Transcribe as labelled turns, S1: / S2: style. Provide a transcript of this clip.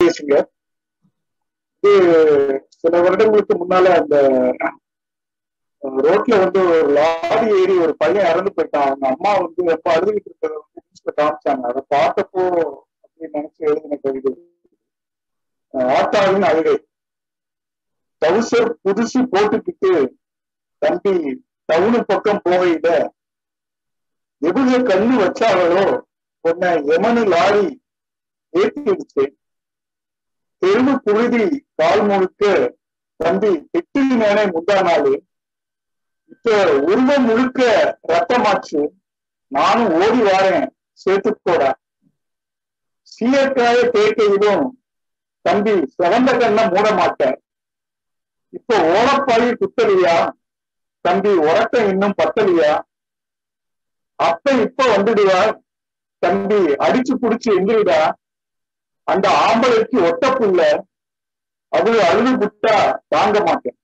S1: பேசுங்க. இது சில வருடங்களுக்கு முன்னால அந்த ரோட்ல வந்து ஒரு லாரி ஏறி ஒரு பையன் இறந்து போயிட்டான். அவங்க அம்மா வந்து எப்ப அழுதுகிட்டு இருக்கிறத வந்து நியூஸ்ல காமிச்சாங்க. அதை பார்த்தப்போ அப்படின்னு நினைச்சு எழுதின கவிதை. அஹ், ஆத்தாவின் அழுகை. டவுசர் புதுசு போட்டுக்கிட்டு தம்பி டவுனு பக்கம் போகையில எவ்வளவு கண்ணு வச்சாங்களோ பொண்ண எமனு லாரி ஏற்றிடுச்சு தெருவு புழுதி கால் முழுக்க தம்பி எட்டு நேனே முந்தா நாள் இப்ப உருவம் முழுக்க ரத்தமாச்சு நானும் ஓடி வாரேன் போட சீயக்காய தேக்கையிலும் தம்பி சிவந்த கண்ணை மூட மாட்டேன் இப்ப ஓலப்பாயி குத்தலையா? தம்பி உறக்கம் இன்னும் பத்தலையா? அப்ப இப்ப வந்துடுவா? தம்பி அடிச்சு புடிச்சு எந்திரிடா? அந்த ஆம்பளைக்கு ஒட்ட புள்ள அவளு அழுது விட்டா தாங்க மாட்டேன்.